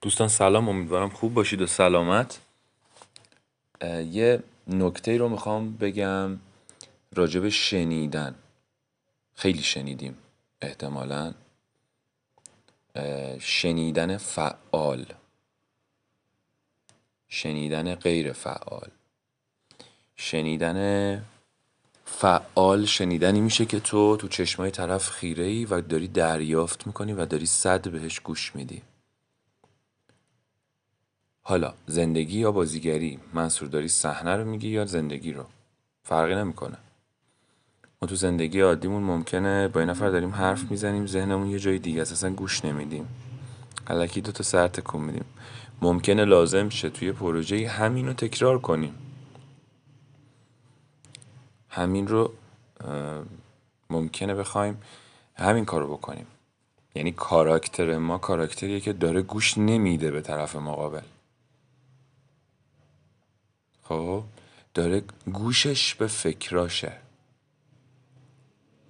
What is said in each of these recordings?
دوستان سلام امیدوارم خوب باشید و سلامت. یه نکته رو می‌خوام بگم راجب شنیدن. خیلی شنیدیم احتمالا. شنیدن فعال. شنیدن غیر فعال. شنیدن فعال شنیدنی میشه که تو تو چشمای طرف خیره ای و داری دریافت می‌کنی و داری صد بهش گوش میدی. حالا زندگی یا بازیگری؟ منصور داری صحنه رو میگی یا زندگی رو؟ فرقی نمی‌کنه. ما تو زندگی عادیمون ممکنه با این نفر داریم حرف می‌زنیم ذهنمون یه جای دیگه اصلا گوش نمیدیم. علکی دو تا سر تکون میدیم. ممکنه لازم شه توی پروژه همین رو تکرار کنیم. همین رو ممکنه بخوایم همین کار رو بکنیم. یعنی کاراکتر ما کاراکتریه که داره گوش نمیده به طرف مقابل. خب داره گوشش به فکراشه.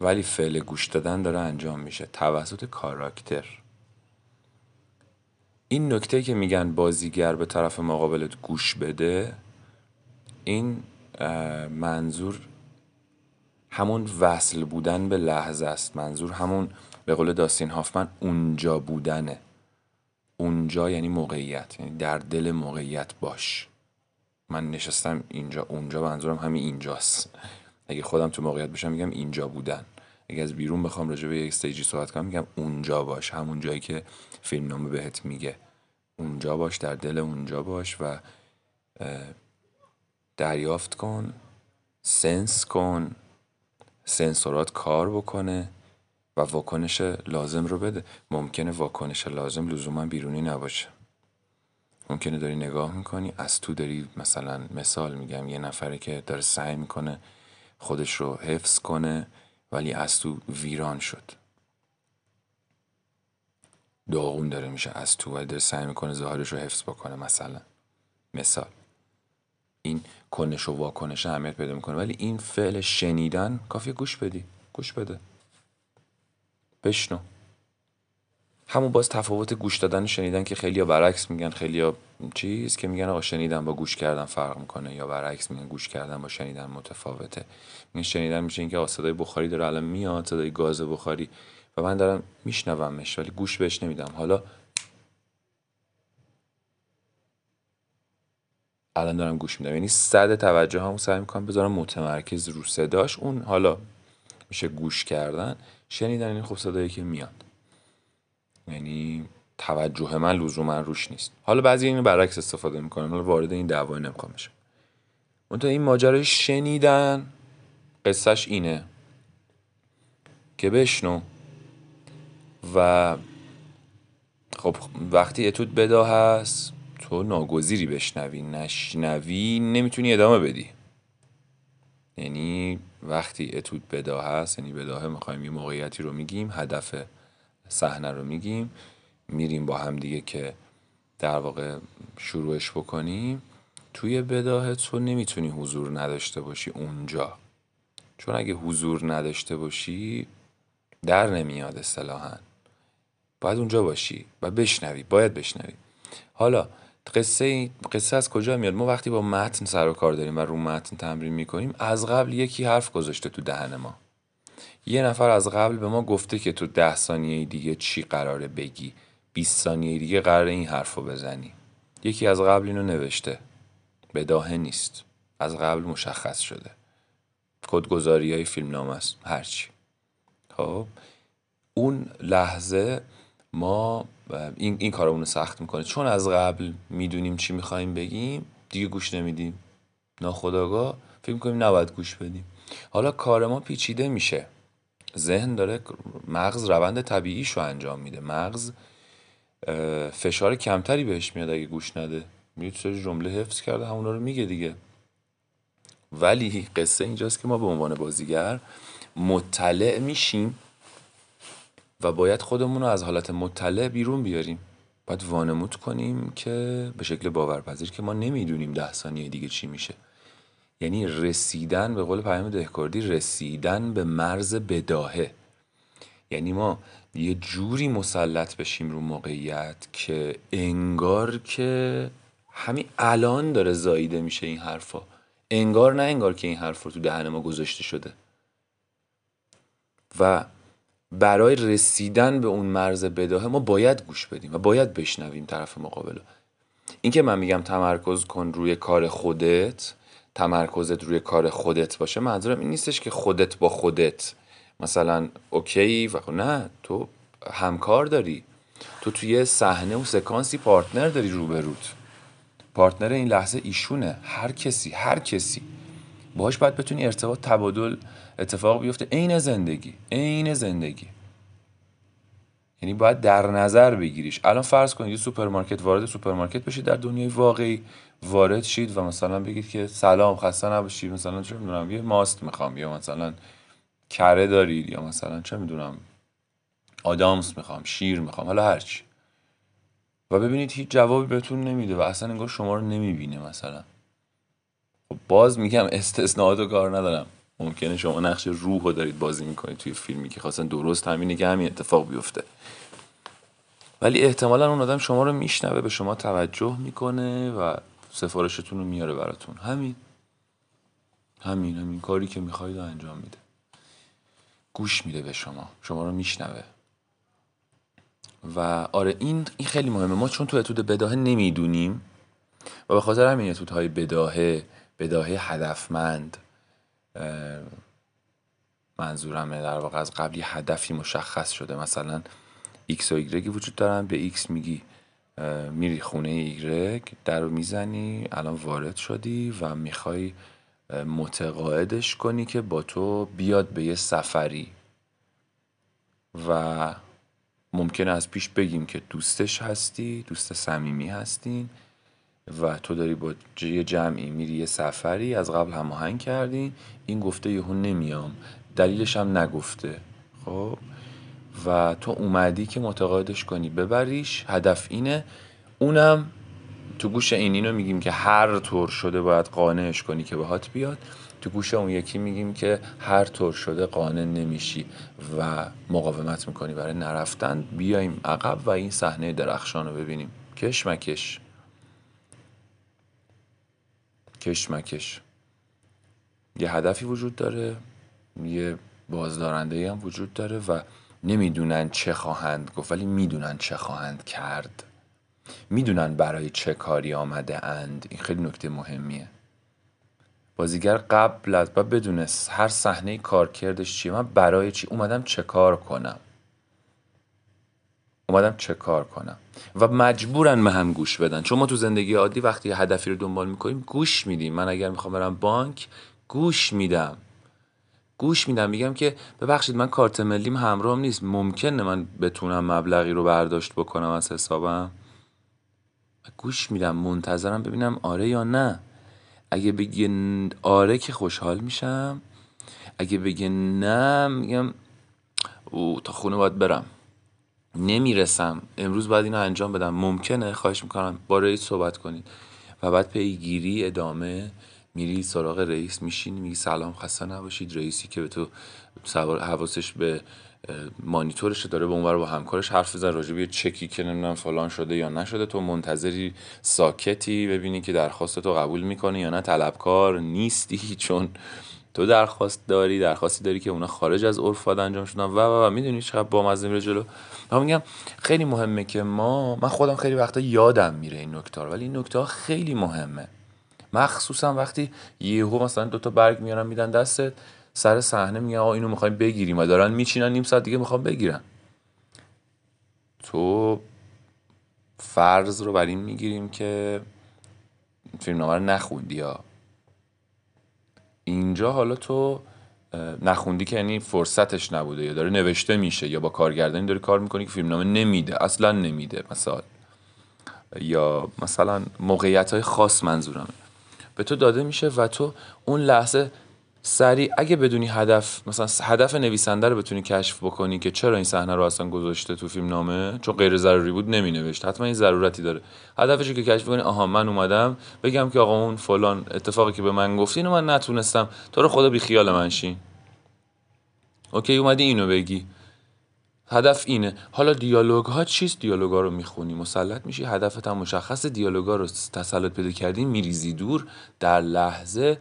ولی فعل گوش دادن داره انجام میشه توسط کاراکتر. این نکته که میگن بازیگر به طرف مقابلت گوش بده این منظور همون وصل بودن به لحظه است. منظور همون به قول داستین هافمن اونجا بودنه. اونجا یعنی موقعیت یعنی در دل موقعیت باش. من نشستم اینجا اونجا منظورم همین اینجاست. اگه خودم تو موقعیت بشم میگم اینجا بودن. اگه از بیرون بخوام راجع به یک استیجی صحبت کنم میگم اونجا باش. همون جایی که فیلم نامه بهت میگه. اونجا باش در دل اونجا باش و دریافت کن سنس کن سنسورات کار بکنه و واکنش لازم رو بده. ممکنه واکنش لازم لزوما بیرونی نباشه. ممکنه داری نگاه می‌کنی از تو داری مثلا مثال میگم یه نفره که داره سعی می‌کنه خودش رو حفظ کنه ولی از تو ویران شد. داغون داره میشه از تو ولی داره سعی می‌کنه ظاهرش رو حفظ بکنه مثلا. مثال. این کنش و واکنش اهمیت پیدا می‌کنه ولی این فعل شنیدن کافی گوش بدی. گوش بده. بشنو. همون باز تفاوت گوش دادن شنیدن که خیلی برعکس میگن خیلی چیز که میگن آقا شنیدن با گوش کردن فرق می‌کنه یا برعکس میگن گوش کردن با شنیدن متفاوته. این شنیدن میشه اینکه صدای بخاری داره الان میاد صدای گاز بخاری. و من دارم میشنومش ولی گوش بهش نمیدم. حالا الان دارم گوش میدم. یعنی صد توجه همو سعی می‌کنم بذارم متمرکز رو صداش. اون حالا میشه گوش کردن. شنیدن این خب صدایی که میاد. یعنی توجه من لزوما روش نیست. حالا بعضی اینو برعکس استفاده می‌کنن حالا وارد این دعوا نمی‌خوام بشم. منتها این ماجرای شنیدن قصهش اینه که بشنو و خب وقتی اتود بدا هست تو ناگزیری بشنوی نشنوی نمی‌تونی ادامه بدی. یعنی وقتی اتود بدا هست یعنی بداهه می‌خوایم یه موقعیتی رو میگیم هدف صحنه رو میگیم میریم با هم دیگه که در واقع شروعش بکنیم. توی بداهه تو نمی‌تونی حضور نداشته باشی اونجا. چون اگه حضور نداشته باشی در نمیاد اصطلاحا. باید اونجا باشی و بشنوی باید بشنوی. حالا قصه قصه از کجا میاد؟ ما وقتی با متن سر و کار داریم و رو متن تمرین می‌کنیم از قبل یکی حرف گذاشته تو دهن ما. یه نفر از قبل به ما گفته که تو ده ثانیه دیگه چی قراره بگی. 20 ثانیه دیگه قراره این حرف رو بزنی. یکی از قبل اینو نوشته. بداهه نیست. از قبل مشخص شده. کدگذاری های فیلم نام است. هرچی. خب. اون لحظه ما این, این کارمون رو سخت می‌کنه. چون از قبل می‌دونیم چی می‌خوایم بگیم دیگه گوش نمیدیم. ناخداگاه فکر می‌کنیم نباید گوش بدیم. حالا کار ما پیچیده میشه. ذهن داره مغز روند طبیعیش رو انجام میده. مغز فشار کمتری بهش میاد اگه گوش نده. میاد سری جمله حفظ کرده همونا رو میگه دیگه. ولی قصه اینجاست که ما به عنوان بازیگر مطلع میشیم و باید خودمون رو از حالت مطلع بیرون بیاریم. باید وانمود کنیم که به شکل باورپذیر که ما نمی‌دونیم ده ثانیه دیگه چی میشه. یعنی رسیدن به قول پیام دهکردی رسیدن به مرز بداهه. یعنی ما یه جوری مسلط بشیم رو موقعیت که انگار که همین الان داره زاییده میشه این حرفا. انگار نه انگار که این حرف رو تو دهن ما گذاشته شده. و برای رسیدن به اون مرز بداهه ما باید گوش بدیم و باید بشنویم طرف مقابل این که من میگم تمرکز کن روی کار خودت تمرکزت روی کار خودت باشه منظورم این نیستش که خودت با خودت. مثلا اوکی و خب نه تو همکار داری. تو توی صحنه و سکانسی partner داری روبروت. partner این لحظه ایشونه. هر کسی هر کسی. باهاش باید بتونی ارتباط تبادل اتفاق بیفته. عین زندگی عین زندگی. یعنی باید در نظر بگیریش. الان فرض کنید یه سوپرمارکت وارد سوپرمارکت بشید در دنیای واقعی وارد شید و مثلا بگید که سلام خسته نباشید مثلا چه می‌دونم یه ماست می‌خوام یا مثلا کره دارید یا مثلا چه می‌دونم آدامس می‌خوام شیر می‌خوام حالا هرچی و ببینید هیچ جوابی بهتون نمیده و اصلا انگار شما رو نمی‌بینه مثلا. خب باز میگم استثناءات و کار ندارم. ممکنه شما نقش روح رو دارید بازی می‌کنید توی فیلمی که خواستن درست همینه که همین اتفاق بیفته. ولی احتمالا اون آدم شما رو میشنوه به شما توجه می‌کنه و سفارشتون رو میاره براتون. همین. همین همین کاری که می‌خواید انجام میده. گوش میده به شما. شما رو میشنوه. و آره این این خیلی مهمه. ما چون تو اتود بداهه نمی‌دونیم و به خاطر همین های بداهه بداهه هدفمند. منظورمه. در واقع از قبلی هدفی مشخص شده. مثلا x و y وجود دارن. به x میگی میری خونه y در رو می‌زنی الان وارد شدی و می‌خوای متقاعدش کنی که با تو بیاد به یه سفری. و ممکنه از پیش بگیم که دوستش هستی دوست صمیمی هستین. و تو داری با یه جمعی میری یه سفری از قبل هماهنگ کردی این گفته یهو نمیام. دلیلش هم نگفته. خب؟ و تو اومدی که متقاعدش کنی. ببریش هدف اینه. اونم تو گوش این اینو میگیم که هر طور شده باید قانعش کنی که بهات بیاد. تو گوش اون یکی میگیم که هر طور شده قانع نمیشی و مقاومت می‌کنی برای نرفتن. بیایم عقب و این صحنه درخشان رو ببینیم. کش مکش کش مکش. یه هدفی وجود داره یه بازدارنده هم وجود داره و نمی‌دونن چه خواهند گفت ولی می‌دونن چه خواهند کرد. می‌دونن برای چه کاری آمده اند. این خیلی نکته مهمیه. بازیگر قبل از با بدونه هر صحنه کارکردش چیه من برای چی اومدم چه کار کنم. اومدم چه کار کنم؟ و مجبورن به هم گوش بدن. چون ما تو زندگی عادی وقتی هدفی رو دنبال می‌کنیم گوش میدیم. من اگر می‌خوام برم بانک گوش میدم. گوش میدم. میگم که ببخشید من کارت ملیم همراهم نیست. ممکنه من بتونم مبلغی رو برداشت بکنم از حسابم؟ گوش میدم. منتظرم ببینم آره یا نه. اگه بگه آره که خوشحال میشم. اگه بگه نه میگم او تا خونه باید برم. نمی‌رسم. امروز باید اینو انجام بدم. ممکنه خواهش می‌کنم با رئیس صحبت کنید. و بعد پیگیری ادامه میری سراغ رئیس میشینی میگی سلام خسته نباشید. رئیسی که به تو سوار حواسش به مانیتورش داره به اونور با همکارش حرف بزن راجع چکی که نمی‌دونم فلان شده یا نشده. تو منتظری ساکتی ببینی که درخواست تو قبول می‌کنه یا نه. طلبکار نیستی چون تو درخواست داری درخواستی داری که اونا خارج از عرف انجام شدن. و و و می‌دونی چقدر با مزه میره جلو؟ من میگم خیلی مهمه که ما من خودم خیلی وقتا یادم میره این نکته ولی این نکته خیلی مهمه. مخصوصا وقتی یهو مثلا دو تا برگ میارن میدن دستت سر صحنه میگن آقا اینو می‌خوایم بگیریم و دارن میچینن نیم ساعت دیگه می‌خوام بگیرن. تو فرض رو بر این می‌گیریم که فیلم رو نخوندی یا اینجا حالا تو نخوندی که یعنی فرصتش نبوده یا داره نوشته میشه یا با کارگردانی داری کار می‌کنی که فیلمنامه نمیده اصلا نمیده مثلا یا مثلا موقعیت های خاص منظورمه. به تو داده میشه و تو اون لحظه سریع اگه بدونی هدف مثلا هدف نویسنده رو بتونی کشف بکنی که چرا این صحنه رو اصلا گذاشته تو فیلم نامه چون غیر ضروری بود نمی نوشت حتما این ضرورتی داره. هدفش که کشف کنی آها من اومدم بگم که آقا اون فلان اتفاقی که به من گفتی اینو من نتونستم. تو رو خدا بی خیال من شین. اوکی اومدی اینو بگی. هدف اینه. حالا دیالوگ ها چیست؟ دیالوگ رو می‌خونی. مسلط میشی هدفت هم مشخص دیالوگ رو تسلط پیدا کردی میریزی دور در لحظه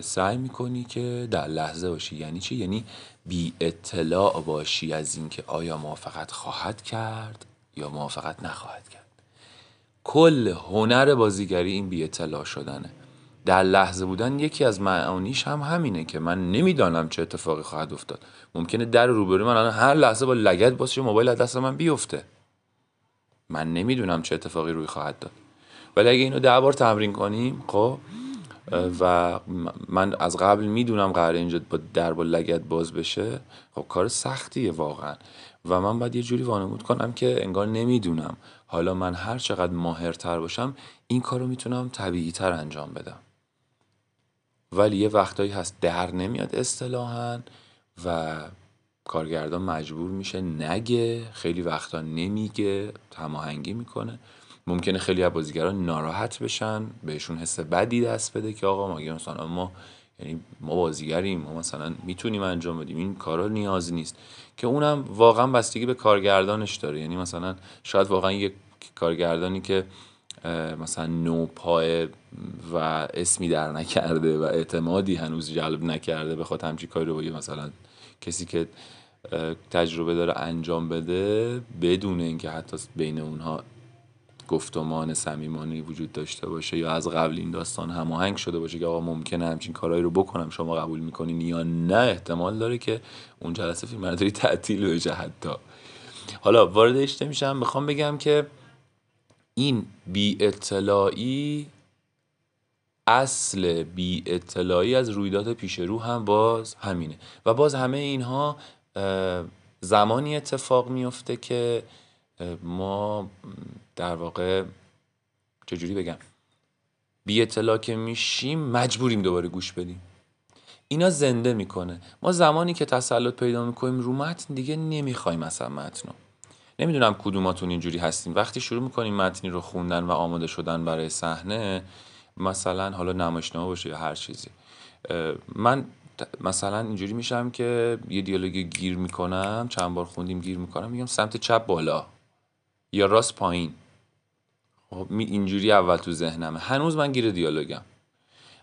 سعی می‌کنی که در لحظه باشی. یعنی چی؟ یعنی بی اطلاع باشی از اینکه آیا موافقت خواهد کرد یا موافقت نخواهد کرد. کل هنر بازیگری این بی اطلاع شدنه. در لحظه بودن یکی از معانیش هم همینه که من نمی‌دانم چه اتفاقی خواهد افتاد. ممکنه در روبروی من الان هر لحظه با لگت باشه موبایل از دست من بیفته. من نمی‌دونم چه اتفاقی روی خواهد داد. ولی اگه اینو ده بار تمرین کنیم خب و من از قبل می‌دونم قرار اینجا با در با لگت باز بشه. خب کار سختیه واقعا. و من باید یه جوری وانمود کنم که انگار نمی‌دونم. حالا من هر چقدر ماهرتر باشم این کار رو می‌تونم طبیعی تر انجام بدم. ولی یه وقتایی هست در نمیاد اصطلاحا و کارگردان مجبور میشه نگه خیلی وقتا نمیگه هماهنگی می‌کنه. ممکنه خیلی از بازیگران ناراحت بشن بهشون حس بدی دست بده که آقا ما مثلا ما یعنی ما بازیگریم ما مثلا می‌تونیم انجام بدیم این کارا نیاز نیست. که اونم واقعا بستگی به کارگردانش داره. یعنی مثلا شاید واقعا یک کارگردانی که مثلا نو پای و اسمی در نکرده و اعتمادی هنوز جلب نکرده بخواد همچی کاری رو با مثلا کسی که تجربه داره انجام بده بدون اینکه حتی بین اونها گفتمان صمیمانه وجود داشته باشه یا از قبل این داستان هماهنگ شده باشه که آقا ممکنه همچین کارهایی رو بکنم شما قبول می‌کنین یا نه احتمال داره که اون جلسه فیلم برداری تعطیل بشه حتی. حالا وارد میشم می‌خوام بگم که این بی اطلاعی اصل بی اطلاعی از رویداد پیش رو هم باز همینه. و باز همه اینها زمانی اتفاق میفته که ما در واقع چجوری بگم؟ بی اطلاع که میشیم مجبوریم دوباره گوش بدیم. اینا زنده می‌کنه. ما زمانی که تسلط پیدا می‌کنیم رو متن دیگه نمی‌خوایم مثلا متنو نمی‌دونم کدوماتون اینجوری هستین. وقتی شروع می‌کنیم متنی رو خوندن و آماده شدن برای صحنه مثلا حالا نمایشنامه باشه یا هر چیزی. من مثلا اینجوری میشم که یه دیالوگ گیر می‌کنم چند بار خوندیم گیر می‌کنم میگم سمت چپ بالا. یا راست پایین؟ خب اینجوری اول تو ذهنمه. هنوز من گیر دیالوگم.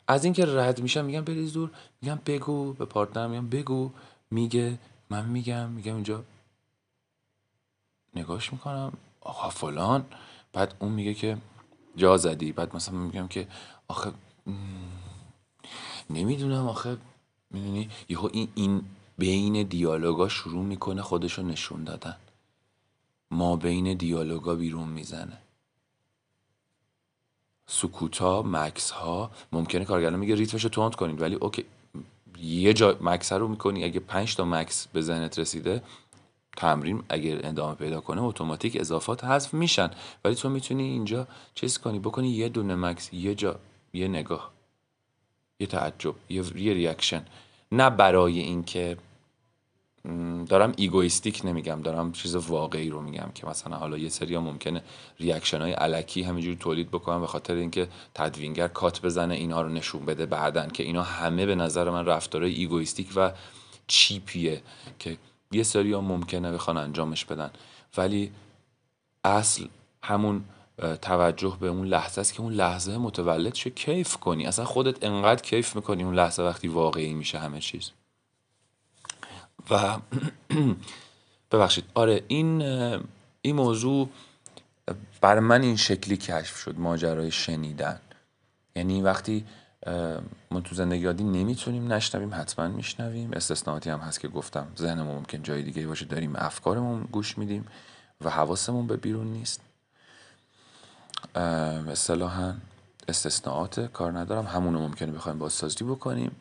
از اینکه رد میشم میگم بریز دور میگم بگو به پارتنرم میگم بگو. میگه. من میگم. میگم اینجا نگاش می‌کنم. آقا فلان. بعد اون میگه که جا زدی. بعد مثلا میگم که آخه نمی‌دونم آخه می‌دونی؟ یهو این این بین دیالوگا شروع می‌کنه خودشو نشون دادن. ما بین دیالوگا بیرون می‌زنه. سکوتا مکث ها ممکنه کارگردان میگه ریتمش رو تند کنید ولی OK یه جا مکث رو می‌کنی اگه پنج تا مکث به ذهنت رسیده تمرین اگر ادامه پیدا کنه اتوماتیک اضافات حذف میشن. ولی تو می‌تونی اینجا چیز کنی بکنی یه دونه مکث یه جا یه نگاه یه تعجب یه reaction نه برای اینکه دارم egoistic نمیگم دارم چیز واقعی رو میگم که مثلا حالا یه سری ها ممکنه reaction های الکی همینجوری تولید بکنم به خاطر اینکه تدوینگر کات بزنه اینها رو نشون بده بعدا که اینا همه به نظر من رفتارهای egoistic و cheap یه که یه سری ها ممکنه بخوان انجامش بدن. ولی اصل همون توجه به اون لحظه است که اون لحظه متولد شه کیف کنی. اصلا خودت انقدر کیف می‌کنی اون لحظه وقتی واقعی میشه همه چیز. و ببخشید. آره این این موضوع بر من این شکلی کشف شد ماجرای شنیدن. یعنی وقتی ما تو زندگی عادی نمی‌تونیم نشنویم حتما میشنویم. استثناءاتی هم هست که گفتم ذهنمون ممکن جای دیگه باشه داریم افکارمون گوش میدیم و حواسمون به بیرون نیست. اصطلاحا استثناءات کار ندارم. همونو ممکنه بخوایم بازسازی بکنیم.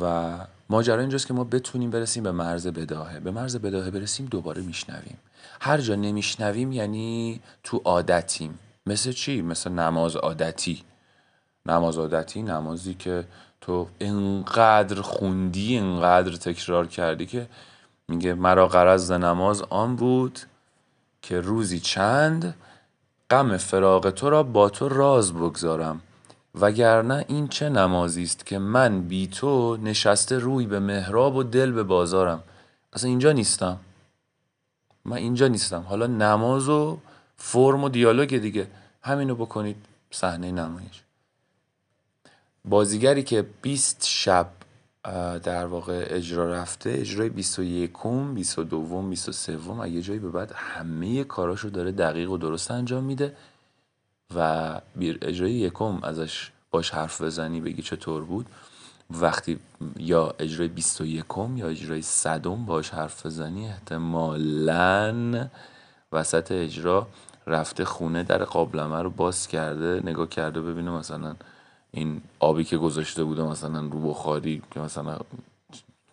و ماجرا اینجاست که ما بتونیم برسیم به مرز بداهه. به مرز بداهه برسیم دوباره میشنویم. هر جا نمیشنویم یعنی تو عادتیم. مثل چی؟ مثل نماز عادتی. نماز عادتی نمازی که تو انقدر خوندی انقدر تکرار کردی که میگه مرا قرض نماز آن بود که روزی چند غم فراغ تو را با تو راز بگذارم. وگرنه این چه نمازی است که من بی تو نشسته روی به محراب و دل به بازارم؟ اصلا اینجا نیستم. من اینجا نیستم. حالا نماز و فرم و دیالوگ دیگه. همینو بکنید صحنه نمایش. بازیگری که 20 شب در واقع اجرا رفته اجرای 21 22 23 اگه جایی به بعد همه کاراشو داره دقیق و درست انجام میده. و اجرای یکم ازش باش حرف بزنی بگی چطور بود. وقتی یا اجرای 21 یا اجرای صدم باش حرف بزنی احتمالا وسط اجرا رفته خونه در قابلمه رو باز کرده نگاه کرده ببینه مثلا این آبی که گذاشته بوده مثلا رو بخاری که مثلا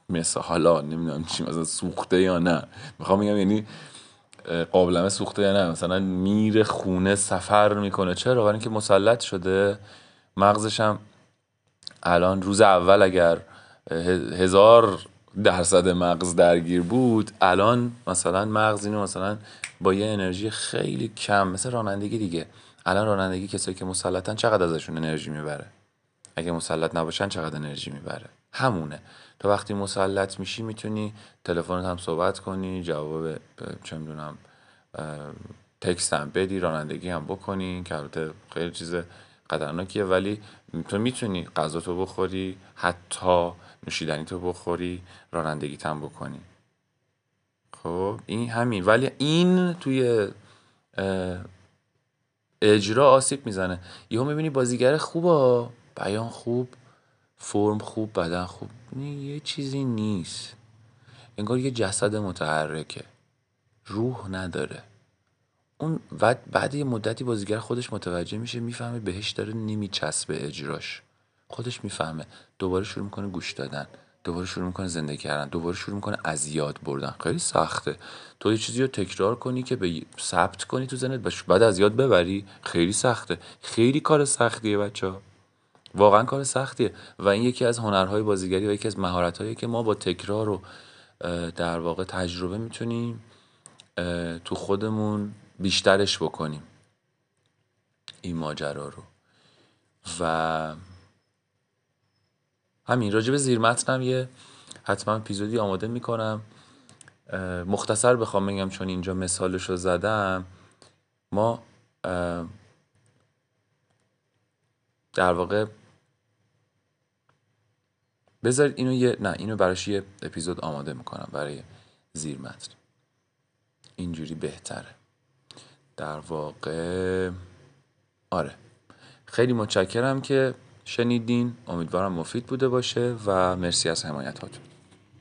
مثل حالا نمی‌دونم چی مثلا سوخته یا نه. می‌خوام میگم یعنی قابلمه سوخته یا نه؟ مثلا میره خونه سفر می‌کنه. چرا؟ برای اینکه مسلط شده. مغزش هم الان روز اول اگر هزار درصد مغز درگیر بود الان مثلا مغز اینو مثلا با یه انرژی خیلی کم مثل رانندگی دیگه. الان رانندگی کسایی که مسلطن چقدر ازشون انرژی می‌بره؟ اگه مسلط نباشن چقدر انرژی می‌بره؟ همونه. تا وقتی مسلط میشی می‌تونی تلفنت هم صحبت کنی جواب چه می‌دونم تکست هم بدی رانندگی هم بکنی که البته خیلی چیز خطرناکیه ولی تو می‌تونی غذا تو بخوری حتی نوشیدنی تو بخوری رانندگی هم بکنی. خب این همین. ولی این توی اجرا آسیب می‌زنه. یهو می‌بینی بازیگر خوبه بیان خوب فرم خوب بدن خوب. یه چیزی نیست. انگار یه جسد متحرکه. روح نداره. اون بعد بعد یه مدتی بازیگر خودش متوجه میشه می‌فهمه بهش داره نمیچسبه اجراش. خودش می‌فهمه. دوباره شروع می‌کنه گوش دادن. دوباره شروع می‌کنه زنده کردن. دوباره شروع می‌کنه از یاد بردن. خیلی سخته. تو یه چیزی رو تکرار کنی که به ثبت کنی تو زنت بعد از یاد ببری. خیلی سخته. خیلی کار سختیه بچه ها واقعا کار سختیه. و این یکی از هنرهای بازیگری و یکی از مهارتهایی که ما با تکرار و در واقع تجربه می‌تونیم تو خودمون بیشترش بکنیم. این ماجرا رو. و همین راجب زیر متنم یه حتما اپیزودی آماده می‌کنم. مختصر بخوام بگم چون اینجا مثالش رو زدم. ما در واقع بذارید اینو یه نه اینو براش یه اپیزود آماده می‌کنم برای زیر متن اینجوری بهتره. در واقع آره. خیلی متشکرم که شنیدین. امیدوارم مفید بوده باشه و مرسی از حمایت هاتون